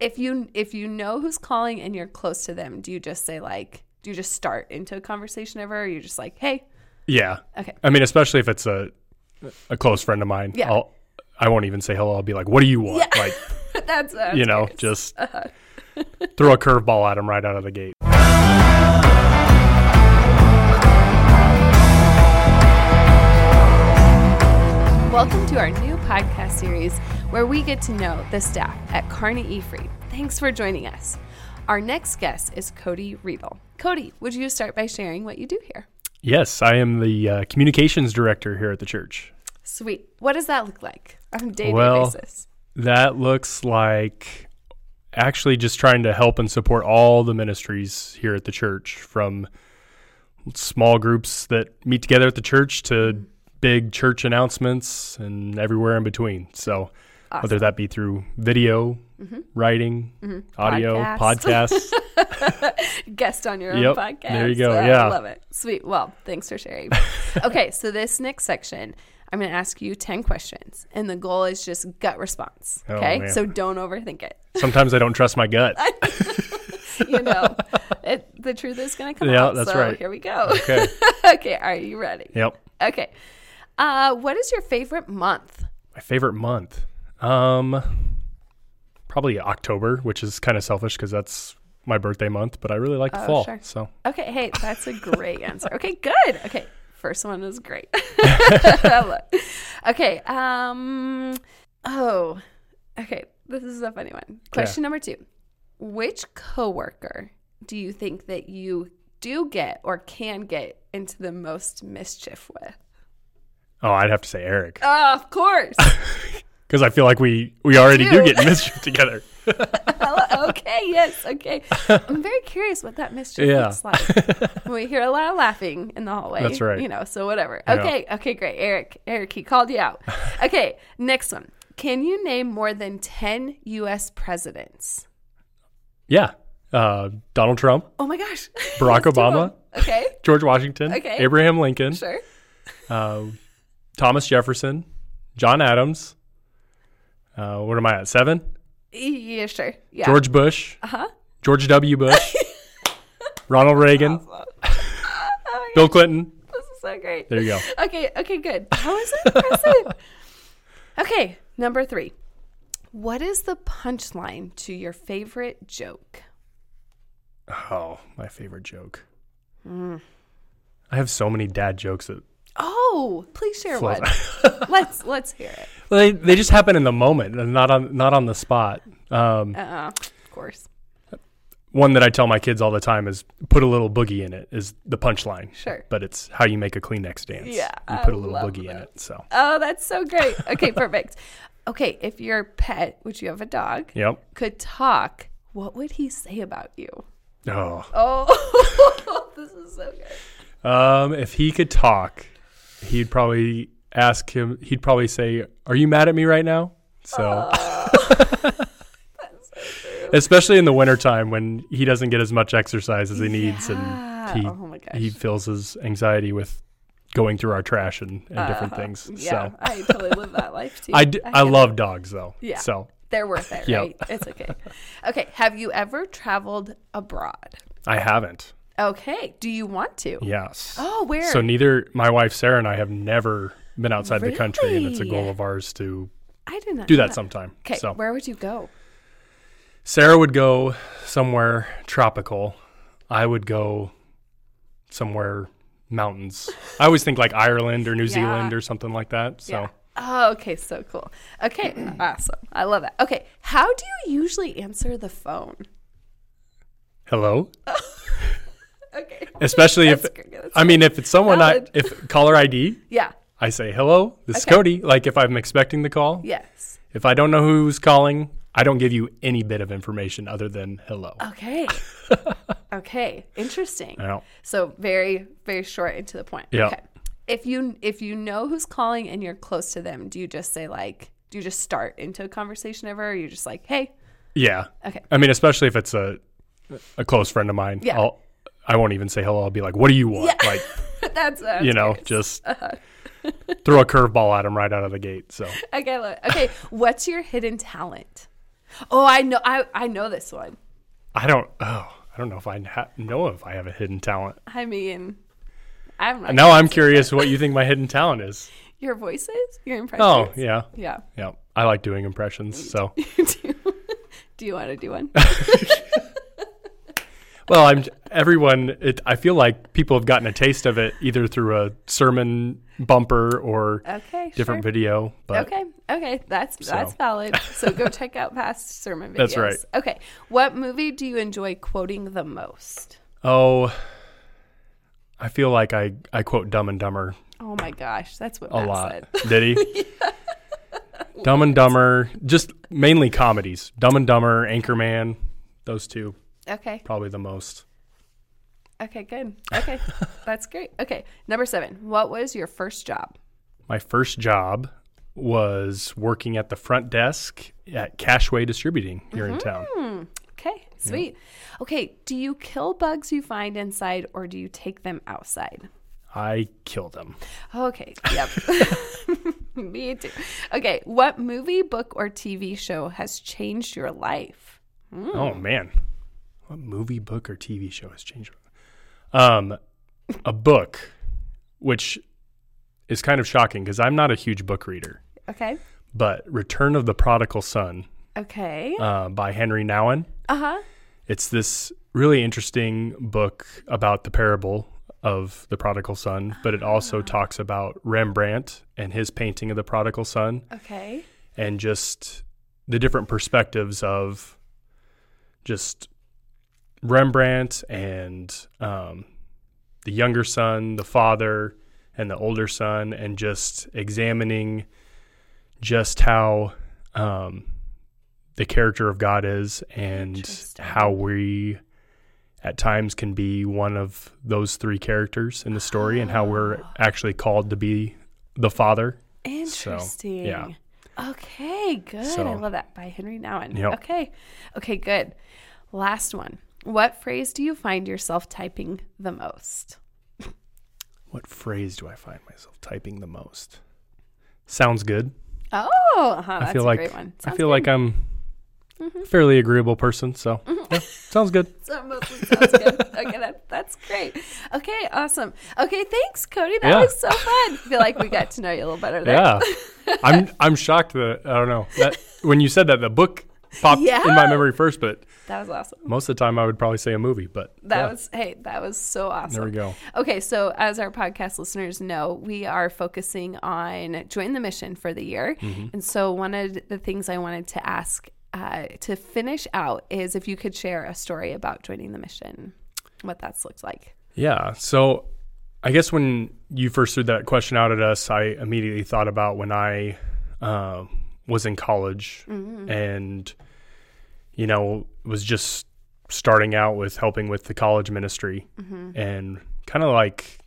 if you if you know who's calling and you're close to them, do you just say like do you just start into a conversation ever or are you just like, "Hey, Yeah. Okay. I mean, especially if it's a a close friend of mine. Yeah. I'll I won't even say hello. I'll be like, "What do you want?" Yeah. Like, that's, you know, curious. just uh-huh. throw a curveball at him right out of the gate. Welcome to our new podcast series where we get to know the staff at Kearney E Free. Thanks for joining us. Our next guest is Cody Riedel. Cody, would you start by sharing what you do here? Yes, I am the uh, communications director here at the church. Sweet. What does that look like on a day-to-day Well, basis? That looks like actually just trying to help and support all the ministries here at the church from small groups that meet together at the church to big church announcements and everywhere in between. So, whether that be through video, mm-hmm. writing, mm-hmm. audio, Podcast. podcasts. Guest on your own Yep, podcast. there you go, I yeah. love it. Sweet. Well, thanks for sharing. okay, so this next section, I'm going to ask you 10 questions, and the goal is just gut response. Oh, Okay, man. so don't overthink it. Sometimes I don't trust my gut. You know, it, the truth is going to come Yeah, out. that's so right. Here we go. Okay. okay, are you ready? Yep. Okay. Uh, what is your favorite month? My favorite month. Um probably October, which is kind of selfish because that's my birthday month, but I really like the Oh, fall. sure. So Okay, hey, that's a great answer. Okay, good. Okay, first one was great. Okay, um, oh, okay, this is a funny one. Question number two: Which coworker do you think that you do get or can get into the most mischief with? Oh, I'd have to say Eric Oh, of course. because I feel like we we already do get in mischief together. Okay, yes, okay. I'm very curious what that mischief Yeah. looks like. we hear a lot of laughing in the hallway. That's right. You know, so whatever. Yeah. Okay, okay, great. Eric, Eric, he called you out. Okay, next one. Can you name more than 10 U.S. presidents? Yeah, uh, Donald Trump, Oh my gosh. Barack Obama. Okay, George Washington, Okay. Abraham Lincoln, sure. uh, Thomas Jefferson, John Adams. Uh, what am I at? Seven. Yeah, sure. Yeah. George Bush, Uh huh. George W. Bush, Ronald Reagan, Oh my Bill Clinton. This is so great. There you go. Okay, okay, good. How is it impressive? okay, number three. What is the punchline to your favorite joke? Oh, my favorite joke. Mm. I have so many dad jokes that Oh, please share float. one. let's let's hear it. Well, they, they just happen in the moment and not on not on the spot. Um, Uh, of course. one that I tell my kids all the time is put a little boogie in it is the punchline. Sure. But it's how you make a Kleenex dance. Yeah, You put a little boogie in it. So Oh, that's so great. Okay, perfect. Okay, if your pet, which you have a dog, yep. could talk, what would he say about you? Oh. Oh, this is so good. Um, if he could talk, he'd probably ask him he'd probably say, Are you mad at me right now? So especially in the wintertime when he doesn't get as much exercise as he needs and he oh he feels his anxiety with going through our trash and, and different Uh-huh. things. Yeah, So I totally live that life too. I, d- I get love dogs though. Yeah. So They're worth it, Yep. right? It's okay. Okay. Have you ever traveled abroad? I haven't. Okay. Do you want to? Yes. Oh, where? So neither my wife Sarah and I have never been outside the country and it's a goal of ours to I did not do know that sometime. Okay. So Where would you go? Sarah would go somewhere tropical. I would go somewhere mountains. I always think like Ireland or New Zealand or something like that. So Yeah. Oh, okay. So cool. Okay. awesome. I love that. Okay. How do you usually answer the phone? hello. Okay. Especially if. I mean if it's someone I Valid. if caller ID, Yeah. I say hello. This is Okay. Cody. Like if I'm expecting the call. Yes. If I don't know who's calling, I don't give you any bit of information other than hello. Okay. okay. Interesting. Don't- So very, very short and to the point. Yeah. Okay. If you if you know who's calling and you're close to them, do you just say like do you just start into a conversation ever or you're just like, hey, Yeah. okay. I mean, especially if it's a a close friend of mine. Yeah. I'll I won't even say hello. I'll be like, "What do you want?" Yeah. Like, that's, that's you know, just uh-huh. throw a curveball at him right out of the gate. So, Okay, look. Okay, what's your hidden talent? Oh, I know. I I know this one. I don't. Oh, I don't know if I ha- know if I have a hidden talent. I mean, I'm not. Now I'm curious what you think my hidden talent is. Your voices, your impressions. Oh, yeah, yeah. yeah. I like doing impressions. So, do, do you want to do one? Well, I'm everyone. It, I feel like people have gotten a taste of it either through a sermon bumper or Okay. different sure. video. But Okay. Okay. That's that's valid. So go check out past sermon videos. That's right. Okay. What movie do you enjoy quoting the most? oh, I feel like I I quote Dumb and Dumber Oh my gosh, that's what a Matt lot. said. Did he? Dumb and Dumber, just mainly comedies. Dumb and Dumber, Anchorman, those two Okay. probably the most. Okay. Good. Okay. that's great. Okay. Number seven. What was your first job? My first job was working at the front desk at Cash-Wa Distributing here in town. Hmm. Okay. Sweet. Okay. Do you kill bugs you find inside, or do you take them outside? I kill them. Okay. Yep. Me too. Okay. What movie, book, or TV show has changed your life? Oh man, what movie, book, or TV show has changed? Um, a book, which is kind of shocking because I'm not a huge book reader, Okay. but Return of the Prodigal Son Okay. uh, by Henry Nouwen. Uh huh. It's this really interesting book about the parable of the prodigal son, but it also talks about Rembrandt and his painting of the prodigal son Okay. and just the different perspectives of just Rembrandt and um, the younger son, the father, and the older son, and just examining just how um, the character of God is and how we at times can be one of those three characters in the story and how we're actually called to be the father. Interesting. yeah. Okay, good. I love that by Henry Nouwen. Yep. Okay. Okay, good. Last one. What phrase do you find yourself typing the most? What phrase do I find myself typing the most? Sounds good. Oh, uh-huh, that's I feel a like great one. I feel good. Mm-hmm. like I'm a fairly agreeable person, so yeah, sounds good. So mostly sounds good. okay, that, that's great. Okay, awesome. Okay, thanks, Cody. That Yeah. was so fun. I feel like we got to know you a little better there. Yeah, I'm I'm shocked that I don't know that when you said that the book popped in my memory first, but That was awesome. most of the time I would probably say a movie. But That yeah, was hey, that was so awesome. there we go. Okay, so as our podcast listeners know, we are focusing on join the mission for the year. Mm-hmm. And so one of the things I wanted to ask uh, to finish out is if you could share a story about joining the mission, what that's looked like. Yeah. So I guess when you first threw that question out at us, I immediately thought about when I uh, was in college and, you know, was just starting out with helping with the college ministry and kind of like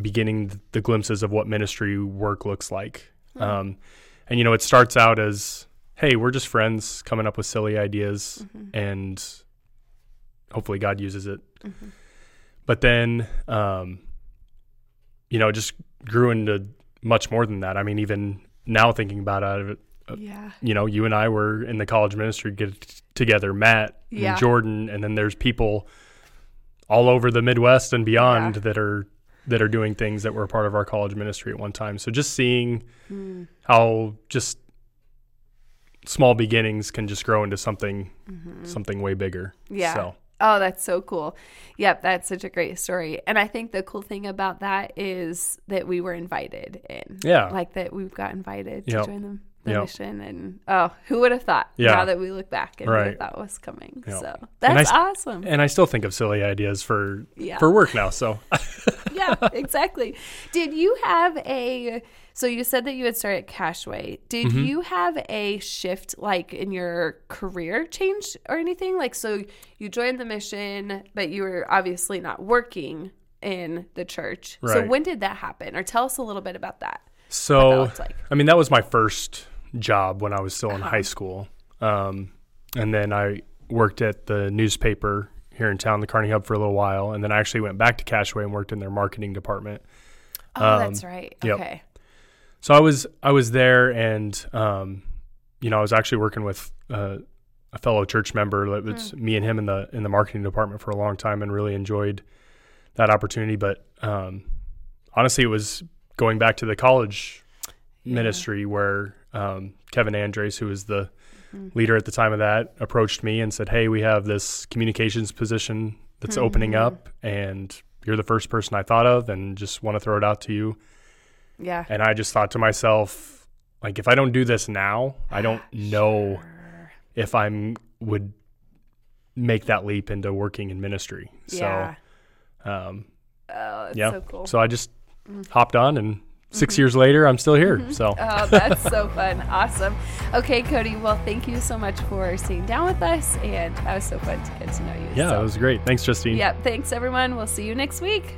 beginning the glimpses of what ministry work looks like. Um, and, you know, it starts out as, hey, we're just friends coming up with silly ideas and hopefully God uses it. But then um, you know it just grew into much more than that. I mean even now thinking about it Yeah. you know you and i were in the college ministry get together matt Yeah. and jordan and then there's people all over the midwest and beyond Yeah. that are that are doing things that were part of our college ministry at one time so just seeing Hmm. how just small beginnings can just grow into something something way bigger Mm-hmm. Yeah. so Oh, that's so cool. Yep, that's such a great story. And I think the cool thing about that is that we were invited in. Yeah. Like that we've got invited to Yep. join the, the Yep. mission. And oh, who would have thought Yeah. now that we look back and Right. that was coming. Yep. So And I that's awesome. and i still think of silly ideas for Yeah. for work now so yeah, exactly. Did you have a so you said that you had started at Cash-Wa. Did Mm-hmm. you have a shift like in your career change or anything? Like so you joined the mission, but you were obviously not working in the church. So when did that happen? Or tell us a little bit about that. So, looks like. I mean, that was my first job when I was still in Uh-huh. high school. Um, and then I worked at the newspaper here in town, the Kearney Hub, for a little while. And then I actually went back to Cash-Wa and worked in their marketing department. Oh, that's right. Um, yep. Okay. So I was I was there, and um, you know, I was actually working with uh, a fellow church member. It was me and him in the in the marketing department for a long time, and really enjoyed that opportunity. But um, honestly, it was going back to the college ministry where um, Kevin Andres, who was the leader at the time of that, approached me and said, "Hey, we have this communications position that's opening up, and you're the first person I thought of, and just want to throw it out to you." Yeah. And I just thought to myself, like, if I don't do this now, I don't know if I'm would make that leap into working in ministry. Yeah. So, um, Oh, that's yeah. so cool. So I just hopped on, and 6 mm-hmm. years later, I'm still here. Mm-hmm. So Oh, that's so fun. Awesome. Okay, Cody. Well, thank you so much for sitting down with us. And that was so fun to get to know you. yeah, So, it was great. Thanks, Justine. Yep. Thanks, everyone. We'll see you next week.